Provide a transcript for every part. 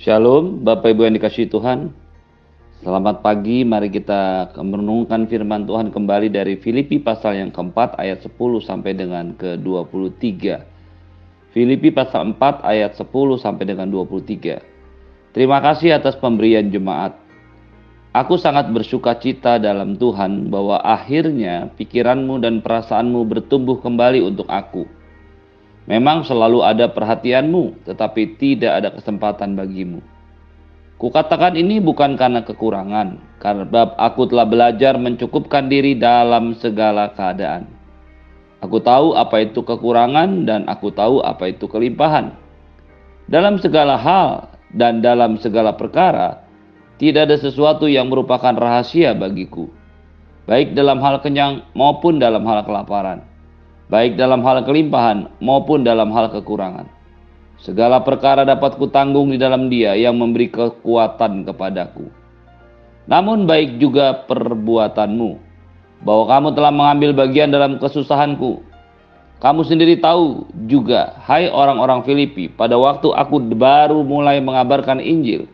Shalom, Bapak Ibu yang dikasih Tuhan. Selamat pagi, mari kita merenungkan firman Tuhan kembali dari Filipi pasal yang keempat ayat 10 sampai dengan ke-23. Filipi pasal 4 ayat 10 sampai dengan 23. Terima kasih atas pemberian jemaat. Aku sangat bersuka cita dalam Tuhan bahwa akhirnya pikiranmu dan perasaanmu bertumbuh kembali untuk aku Memang selalu ada perhatianmu, tetapi tidak ada kesempatan bagimu. Kukatakan ini bukan karena kekurangan, karena aku telah belajar mencukupkan diri dalam segala keadaan. Aku tahu apa itu kekurangan dan aku tahu apa itu kelimpahan. Dalam segala hal dan dalam segala perkara, tidak ada sesuatu yang merupakan rahasia bagiku, baik dalam hal kenyang maupun dalam hal kelaparan baik dalam hal kelimpahan maupun dalam hal kekurangan. Segala perkara dapat kutanggung di dalam dia yang memberi kekuatan kepadaku. Namun baik juga perbuatanmu, bahwa kamu telah mengambil bagian dalam kesusahanku. Kamu sendiri tahu juga, hai orang-orang Filipi, pada waktu aku baru mulai mengabarkan Injil,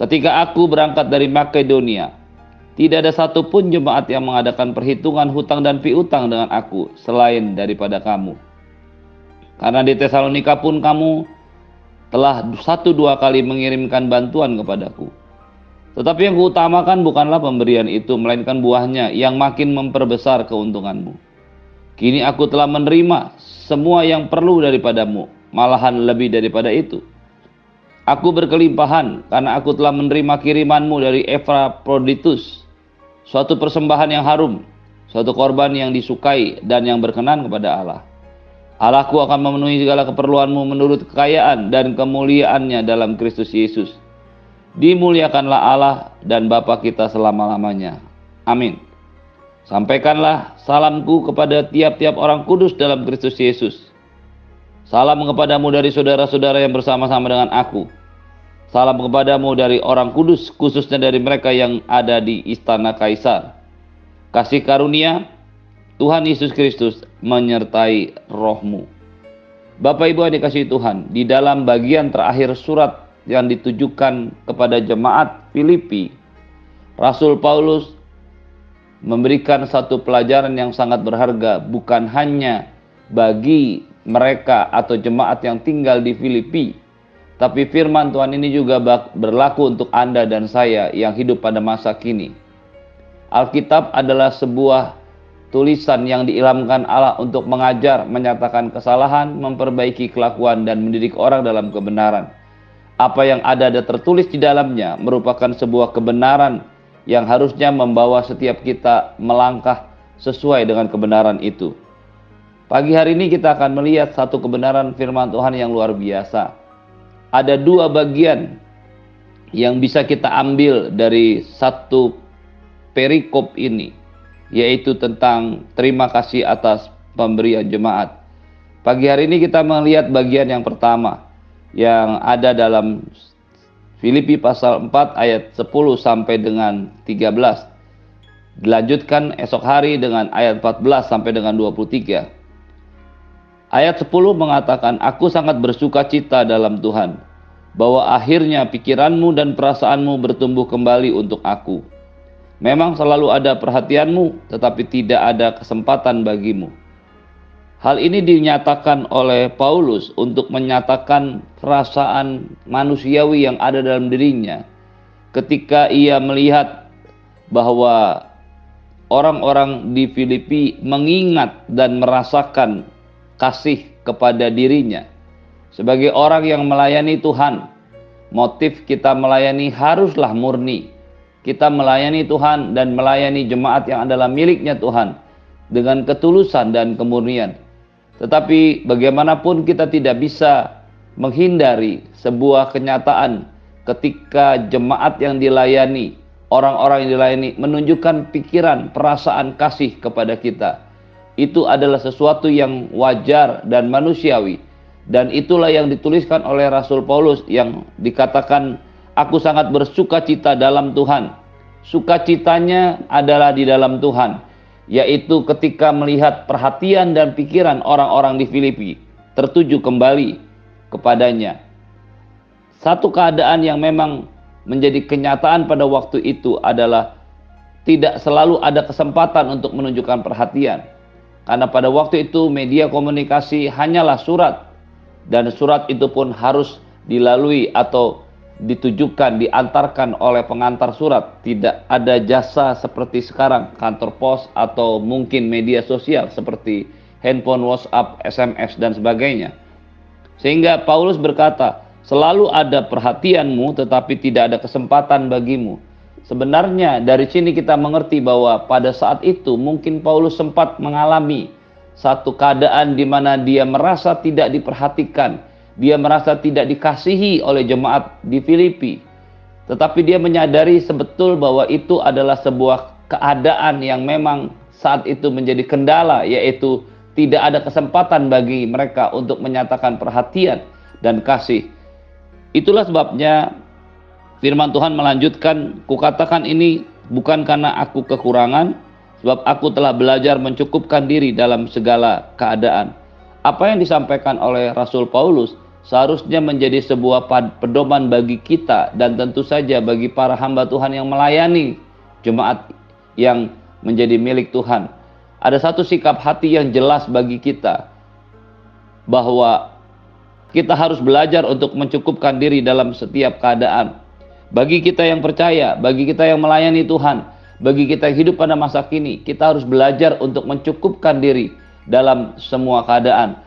ketika aku berangkat dari Makedonia, tidak ada satupun jemaat yang mengadakan perhitungan hutang dan piutang dengan aku selain daripada kamu. Karena di Tesalonika pun kamu telah satu dua kali mengirimkan bantuan kepadaku. Tetapi yang kuutamakan bukanlah pemberian itu, melainkan buahnya yang makin memperbesar keuntunganmu. Kini aku telah menerima semua yang perlu daripadamu, malahan lebih daripada itu. Aku berkelimpahan karena aku telah menerima kirimanmu dari Epaphroditus suatu persembahan yang harum, suatu korban yang disukai dan yang berkenan kepada Allah. Allahku akan memenuhi segala keperluanmu menurut kekayaan dan kemuliaannya dalam Kristus Yesus. Dimuliakanlah Allah dan Bapa kita selama-lamanya. Amin. Sampaikanlah salamku kepada tiap-tiap orang kudus dalam Kristus Yesus. Salam kepadamu dari saudara-saudara yang bersama-sama dengan aku Salam kepadamu dari orang kudus, khususnya dari mereka yang ada di istana kaisar. Kasih karunia Tuhan Yesus Kristus menyertai rohmu. Bapak Ibu yang dikasih Tuhan, di dalam bagian terakhir surat yang ditujukan kepada jemaat Filipi, Rasul Paulus memberikan satu pelajaran yang sangat berharga bukan hanya bagi mereka atau jemaat yang tinggal di Filipi, tapi firman Tuhan ini juga berlaku untuk Anda dan saya yang hidup pada masa kini. Alkitab adalah sebuah tulisan yang diilhamkan Allah untuk mengajar, menyatakan kesalahan, memperbaiki kelakuan, dan mendidik orang dalam kebenaran. Apa yang ada dan tertulis di dalamnya merupakan sebuah kebenaran yang harusnya membawa setiap kita melangkah sesuai dengan kebenaran itu. Pagi hari ini kita akan melihat satu kebenaran firman Tuhan yang luar biasa ada dua bagian yang bisa kita ambil dari satu perikop ini, yaitu tentang terima kasih atas pemberian jemaat. Pagi hari ini kita melihat bagian yang pertama yang ada dalam Filipi pasal 4 ayat 10 sampai dengan 13. Dilanjutkan esok hari dengan ayat 14 sampai dengan 23. Ayat 10 mengatakan, Aku sangat bersuka cita dalam Tuhan, bahwa akhirnya pikiranmu dan perasaanmu bertumbuh kembali untuk aku. Memang selalu ada perhatianmu, tetapi tidak ada kesempatan bagimu. Hal ini dinyatakan oleh Paulus untuk menyatakan perasaan manusiawi yang ada dalam dirinya ketika ia melihat bahwa orang-orang di Filipi mengingat dan merasakan kasih kepada dirinya. Sebagai orang yang melayani Tuhan, motif kita melayani haruslah murni. Kita melayani Tuhan dan melayani jemaat yang adalah miliknya Tuhan dengan ketulusan dan kemurnian. Tetapi bagaimanapun kita tidak bisa menghindari sebuah kenyataan ketika jemaat yang dilayani, orang-orang yang dilayani menunjukkan pikiran, perasaan kasih kepada kita itu adalah sesuatu yang wajar dan manusiawi dan itulah yang dituliskan oleh Rasul Paulus yang dikatakan aku sangat bersuka cita dalam Tuhan sukacitanya adalah di dalam Tuhan yaitu ketika melihat perhatian dan pikiran orang-orang di Filipi tertuju kembali kepadanya Satu keadaan yang memang menjadi kenyataan pada waktu itu adalah tidak selalu ada kesempatan untuk menunjukkan perhatian. Karena pada waktu itu media komunikasi hanyalah surat dan surat itu pun harus dilalui atau ditujukan, diantarkan oleh pengantar surat. Tidak ada jasa seperti sekarang, kantor pos atau mungkin media sosial seperti handphone, WhatsApp, SMS dan sebagainya. Sehingga Paulus berkata, selalu ada perhatianmu tetapi tidak ada kesempatan bagimu. Sebenarnya dari sini kita mengerti bahwa pada saat itu mungkin Paulus sempat mengalami satu keadaan di mana dia merasa tidak diperhatikan, dia merasa tidak dikasihi oleh jemaat di Filipi. Tetapi dia menyadari sebetul bahwa itu adalah sebuah keadaan yang memang saat itu menjadi kendala yaitu tidak ada kesempatan bagi mereka untuk menyatakan perhatian dan kasih. Itulah sebabnya Firman Tuhan melanjutkan, kukatakan ini bukan karena aku kekurangan, sebab aku telah belajar mencukupkan diri dalam segala keadaan. Apa yang disampaikan oleh Rasul Paulus seharusnya menjadi sebuah pedoman bagi kita dan tentu saja bagi para hamba Tuhan yang melayani jemaat yang menjadi milik Tuhan. Ada satu sikap hati yang jelas bagi kita bahwa kita harus belajar untuk mencukupkan diri dalam setiap keadaan. Bagi kita yang percaya, bagi kita yang melayani Tuhan, bagi kita hidup pada masa kini, kita harus belajar untuk mencukupkan diri dalam semua keadaan.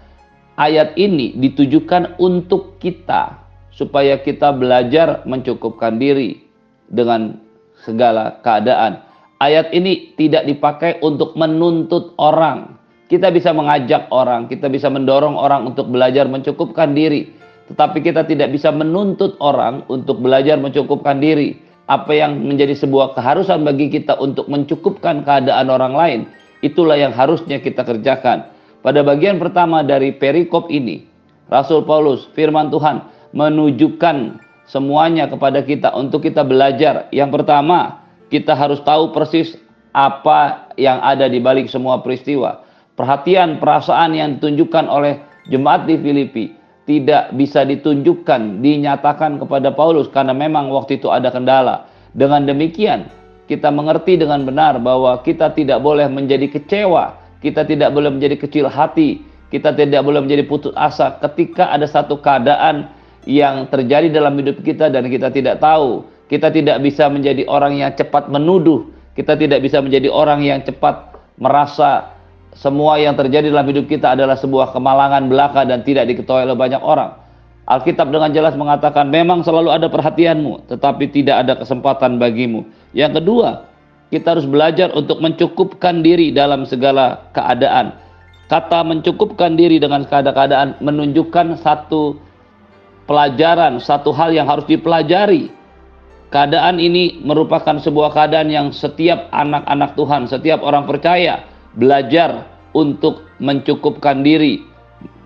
Ayat ini ditujukan untuk kita, supaya kita belajar mencukupkan diri dengan segala keadaan. Ayat ini tidak dipakai untuk menuntut orang. Kita bisa mengajak orang, kita bisa mendorong orang untuk belajar mencukupkan diri tetapi kita tidak bisa menuntut orang untuk belajar mencukupkan diri. Apa yang menjadi sebuah keharusan bagi kita untuk mencukupkan keadaan orang lain, itulah yang harusnya kita kerjakan. Pada bagian pertama dari perikop ini, Rasul Paulus, firman Tuhan, menunjukkan semuanya kepada kita untuk kita belajar. Yang pertama, kita harus tahu persis apa yang ada di balik semua peristiwa. Perhatian, perasaan yang ditunjukkan oleh jemaat di Filipi tidak bisa ditunjukkan, dinyatakan kepada Paulus karena memang waktu itu ada kendala. Dengan demikian, kita mengerti dengan benar bahwa kita tidak boleh menjadi kecewa, kita tidak boleh menjadi kecil hati, kita tidak boleh menjadi putus asa ketika ada satu keadaan yang terjadi dalam hidup kita dan kita tidak tahu. Kita tidak bisa menjadi orang yang cepat menuduh, kita tidak bisa menjadi orang yang cepat merasa semua yang terjadi dalam hidup kita adalah sebuah kemalangan belaka dan tidak diketahui oleh banyak orang. Alkitab dengan jelas mengatakan memang selalu ada perhatianmu, tetapi tidak ada kesempatan bagimu. Yang kedua, kita harus belajar untuk mencukupkan diri dalam segala keadaan. Kata mencukupkan diri dengan keadaan menunjukkan satu pelajaran, satu hal yang harus dipelajari. Keadaan ini merupakan sebuah keadaan yang setiap anak-anak Tuhan, setiap orang percaya belajar untuk mencukupkan diri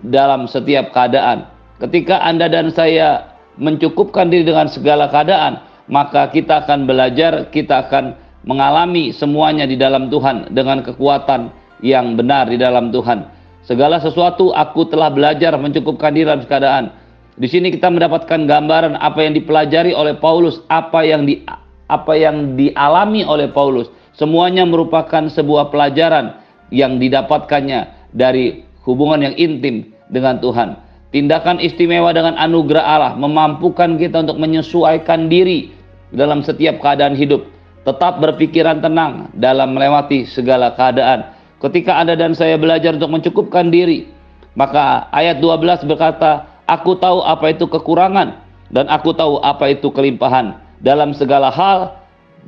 dalam setiap keadaan. Ketika Anda dan saya mencukupkan diri dengan segala keadaan, maka kita akan belajar, kita akan mengalami semuanya di dalam Tuhan dengan kekuatan yang benar di dalam Tuhan. Segala sesuatu aku telah belajar mencukupkan diri dalam keadaan. Di sini kita mendapatkan gambaran apa yang dipelajari oleh Paulus, apa yang di apa yang dialami oleh Paulus Semuanya merupakan sebuah pelajaran yang didapatkannya dari hubungan yang intim dengan Tuhan. Tindakan istimewa dengan anugerah Allah memampukan kita untuk menyesuaikan diri dalam setiap keadaan hidup. Tetap berpikiran tenang dalam melewati segala keadaan. Ketika Anda dan saya belajar untuk mencukupkan diri, maka ayat 12 berkata, Aku tahu apa itu kekurangan dan aku tahu apa itu kelimpahan. Dalam segala hal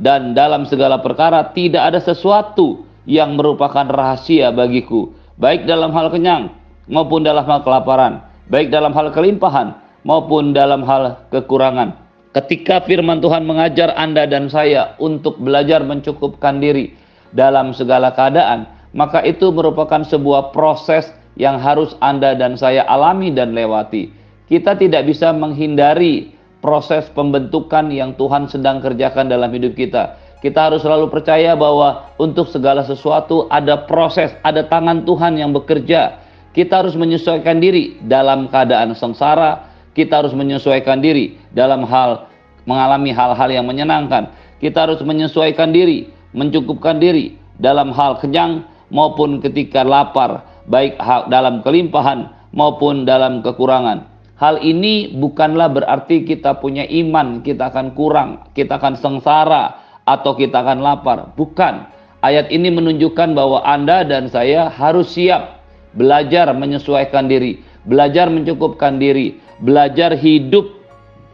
dan dalam segala perkara tidak ada sesuatu yang merupakan rahasia bagiku, baik dalam hal kenyang maupun dalam hal kelaparan, baik dalam hal kelimpahan maupun dalam hal kekurangan. Ketika firman Tuhan mengajar Anda dan saya untuk belajar mencukupkan diri dalam segala keadaan, maka itu merupakan sebuah proses yang harus Anda dan saya alami dan lewati. Kita tidak bisa menghindari proses pembentukan yang Tuhan sedang kerjakan dalam hidup kita. Kita harus selalu percaya bahwa untuk segala sesuatu ada proses, ada tangan Tuhan yang bekerja. Kita harus menyesuaikan diri dalam keadaan sengsara, Kita harus menyesuaikan diri dalam hal mengalami hal-hal yang menyenangkan. Kita harus menyesuaikan diri, mencukupkan diri dalam hal kenyang maupun ketika lapar, baik dalam kelimpahan maupun dalam kekurangan. Hal ini bukanlah berarti kita punya iman, kita akan kurang, kita akan sengsara, atau kita akan lapar. Bukan. Ayat ini menunjukkan bahwa Anda dan saya harus siap belajar menyesuaikan diri, belajar mencukupkan diri, belajar hidup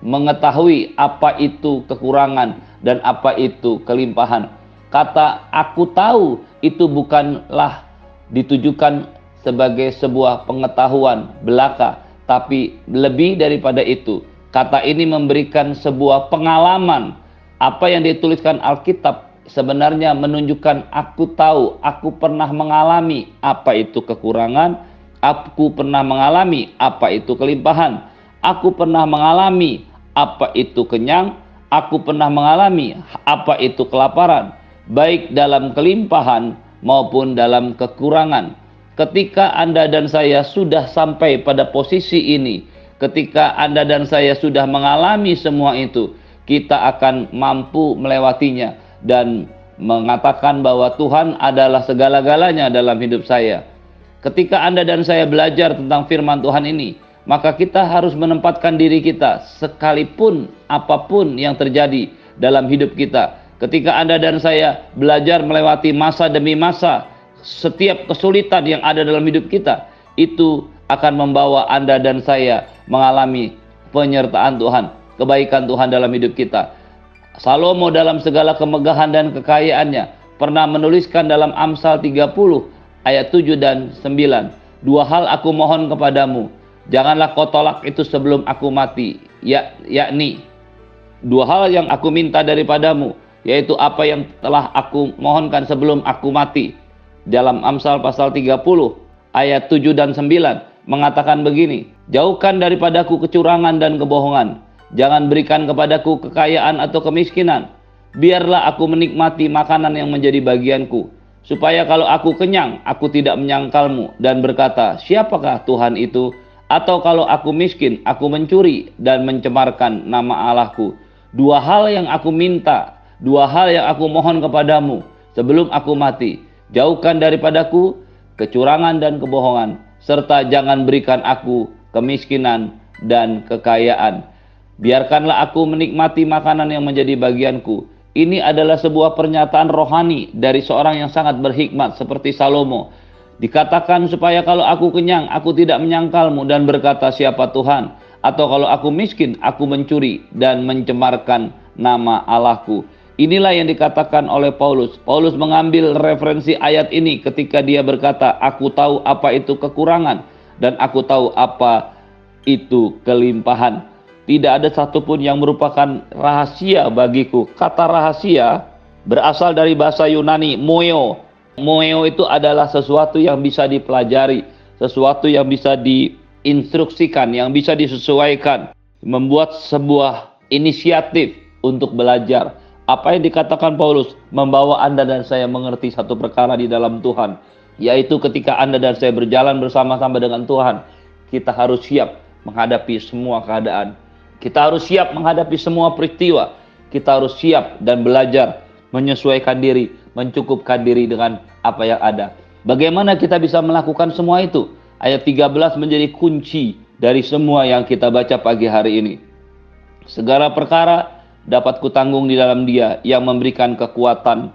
mengetahui apa itu kekurangan dan apa itu kelimpahan. Kata aku tahu itu bukanlah ditujukan sebagai sebuah pengetahuan belaka, tapi lebih daripada itu. Kata ini memberikan sebuah pengalaman. Apa yang dituliskan Alkitab sebenarnya menunjukkan aku tahu, aku pernah mengalami apa itu kekurangan, aku pernah mengalami apa itu kelimpahan, aku pernah mengalami apa itu kenyang, aku pernah mengalami apa itu kelaparan, baik dalam kelimpahan maupun dalam kekurangan. Ketika Anda dan saya sudah sampai pada posisi ini, ketika Anda dan saya sudah mengalami semua itu, kita akan mampu melewatinya dan mengatakan bahwa Tuhan adalah segala-galanya dalam hidup saya. Ketika Anda dan saya belajar tentang firman Tuhan ini, maka kita harus menempatkan diri kita sekalipun apa pun yang terjadi dalam hidup kita. Ketika Anda dan saya belajar melewati masa demi masa, setiap kesulitan yang ada dalam hidup kita, itu akan membawa Anda dan saya mengalami penyertaan Tuhan, kebaikan Tuhan dalam hidup kita. Salomo dalam segala kemegahan dan kekayaannya pernah menuliskan dalam Amsal 30 ayat 7 dan 9. Dua hal aku mohon kepadamu, Janganlah kau tolak itu sebelum aku mati, ya, yakni dua hal yang aku minta daripadamu, yaitu apa yang telah aku mohonkan sebelum aku mati. Dalam Amsal pasal 30 ayat 7 dan 9 mengatakan begini, Jauhkan daripadaku kecurangan dan kebohongan, jangan berikan kepadaku kekayaan atau kemiskinan, biarlah aku menikmati makanan yang menjadi bagianku, supaya kalau aku kenyang, aku tidak menyangkalmu dan berkata, siapakah Tuhan itu? Atau kalau aku miskin, aku mencuri dan mencemarkan nama Allahku. Dua hal yang aku minta, dua hal yang aku mohon kepadamu sebelum aku mati. Jauhkan daripadaku kecurangan dan kebohongan, serta jangan berikan aku kemiskinan dan kekayaan. Biarkanlah aku menikmati makanan yang menjadi bagianku. Ini adalah sebuah pernyataan rohani dari seorang yang sangat berhikmat seperti Salomo Dikatakan supaya kalau aku kenyang, aku tidak menyangkalmu dan berkata siapa Tuhan. Atau kalau aku miskin, aku mencuri dan mencemarkan nama Allahku. Inilah yang dikatakan oleh Paulus. Paulus mengambil referensi ayat ini ketika dia berkata, aku tahu apa itu kekurangan dan aku tahu apa itu kelimpahan. Tidak ada satupun yang merupakan rahasia bagiku. Kata rahasia berasal dari bahasa Yunani, moyo, Moeo itu adalah sesuatu yang bisa dipelajari, sesuatu yang bisa diinstruksikan, yang bisa disesuaikan, membuat sebuah inisiatif untuk belajar. Apa yang dikatakan Paulus membawa Anda dan saya mengerti satu perkara di dalam Tuhan, yaitu ketika Anda dan saya berjalan bersama-sama dengan Tuhan, kita harus siap menghadapi semua keadaan. Kita harus siap menghadapi semua peristiwa. Kita harus siap dan belajar menyesuaikan diri mencukupkan diri dengan apa yang ada. Bagaimana kita bisa melakukan semua itu? Ayat 13 menjadi kunci dari semua yang kita baca pagi hari ini. Segala perkara dapat kutanggung di dalam dia yang memberikan kekuatan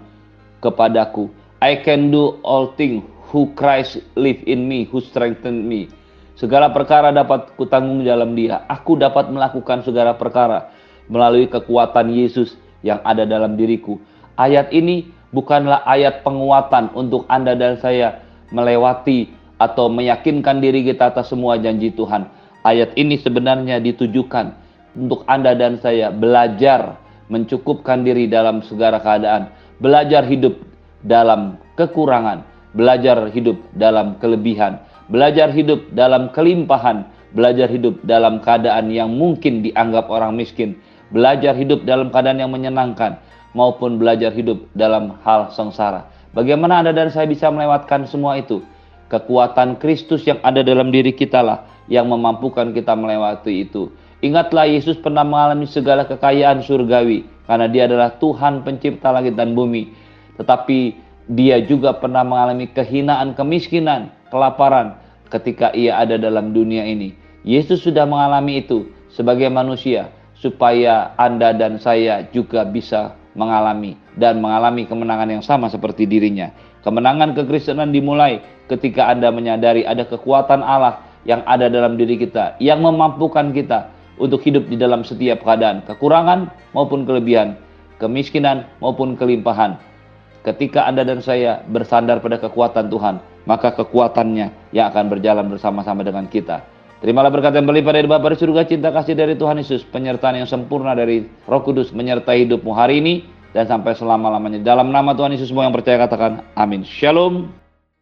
kepadaku. I can do all things who Christ live in me, who strengthen me. Segala perkara dapat kutanggung dalam dia. Aku dapat melakukan segala perkara melalui kekuatan Yesus yang ada dalam diriku. Ayat ini bukanlah ayat penguatan untuk Anda dan saya melewati atau meyakinkan diri kita atas semua janji Tuhan. Ayat ini sebenarnya ditujukan untuk Anda dan saya belajar mencukupkan diri dalam segala keadaan, belajar hidup dalam kekurangan, belajar hidup dalam kelebihan, belajar hidup dalam kelimpahan, belajar hidup dalam keadaan yang mungkin dianggap orang miskin, belajar hidup dalam keadaan yang menyenangkan, maupun belajar hidup dalam hal sengsara. Bagaimana Anda dan saya bisa melewatkan semua itu? Kekuatan Kristus yang ada dalam diri kita lah yang memampukan kita melewati itu. Ingatlah Yesus pernah mengalami segala kekayaan surgawi karena dia adalah Tuhan pencipta langit dan bumi. Tetapi dia juga pernah mengalami kehinaan, kemiskinan, kelaparan ketika ia ada dalam dunia ini. Yesus sudah mengalami itu sebagai manusia supaya Anda dan saya juga bisa mengalami dan mengalami kemenangan yang sama seperti dirinya. Kemenangan kekristenan dimulai ketika Anda menyadari ada kekuatan Allah yang ada dalam diri kita, yang memampukan kita untuk hidup di dalam setiap keadaan, kekurangan maupun kelebihan, kemiskinan maupun kelimpahan. Ketika Anda dan saya bersandar pada kekuatan Tuhan, maka kekuatannya yang akan berjalan bersama-sama dengan kita. Terimalah berkat yang berlipat dari Bapa di surga, cinta kasih dari Tuhan Yesus, penyertaan yang sempurna dari Roh Kudus menyertai hidupmu hari ini dan sampai selama-lamanya. Dalam nama Tuhan Yesus semua yang percaya katakan amin. Shalom.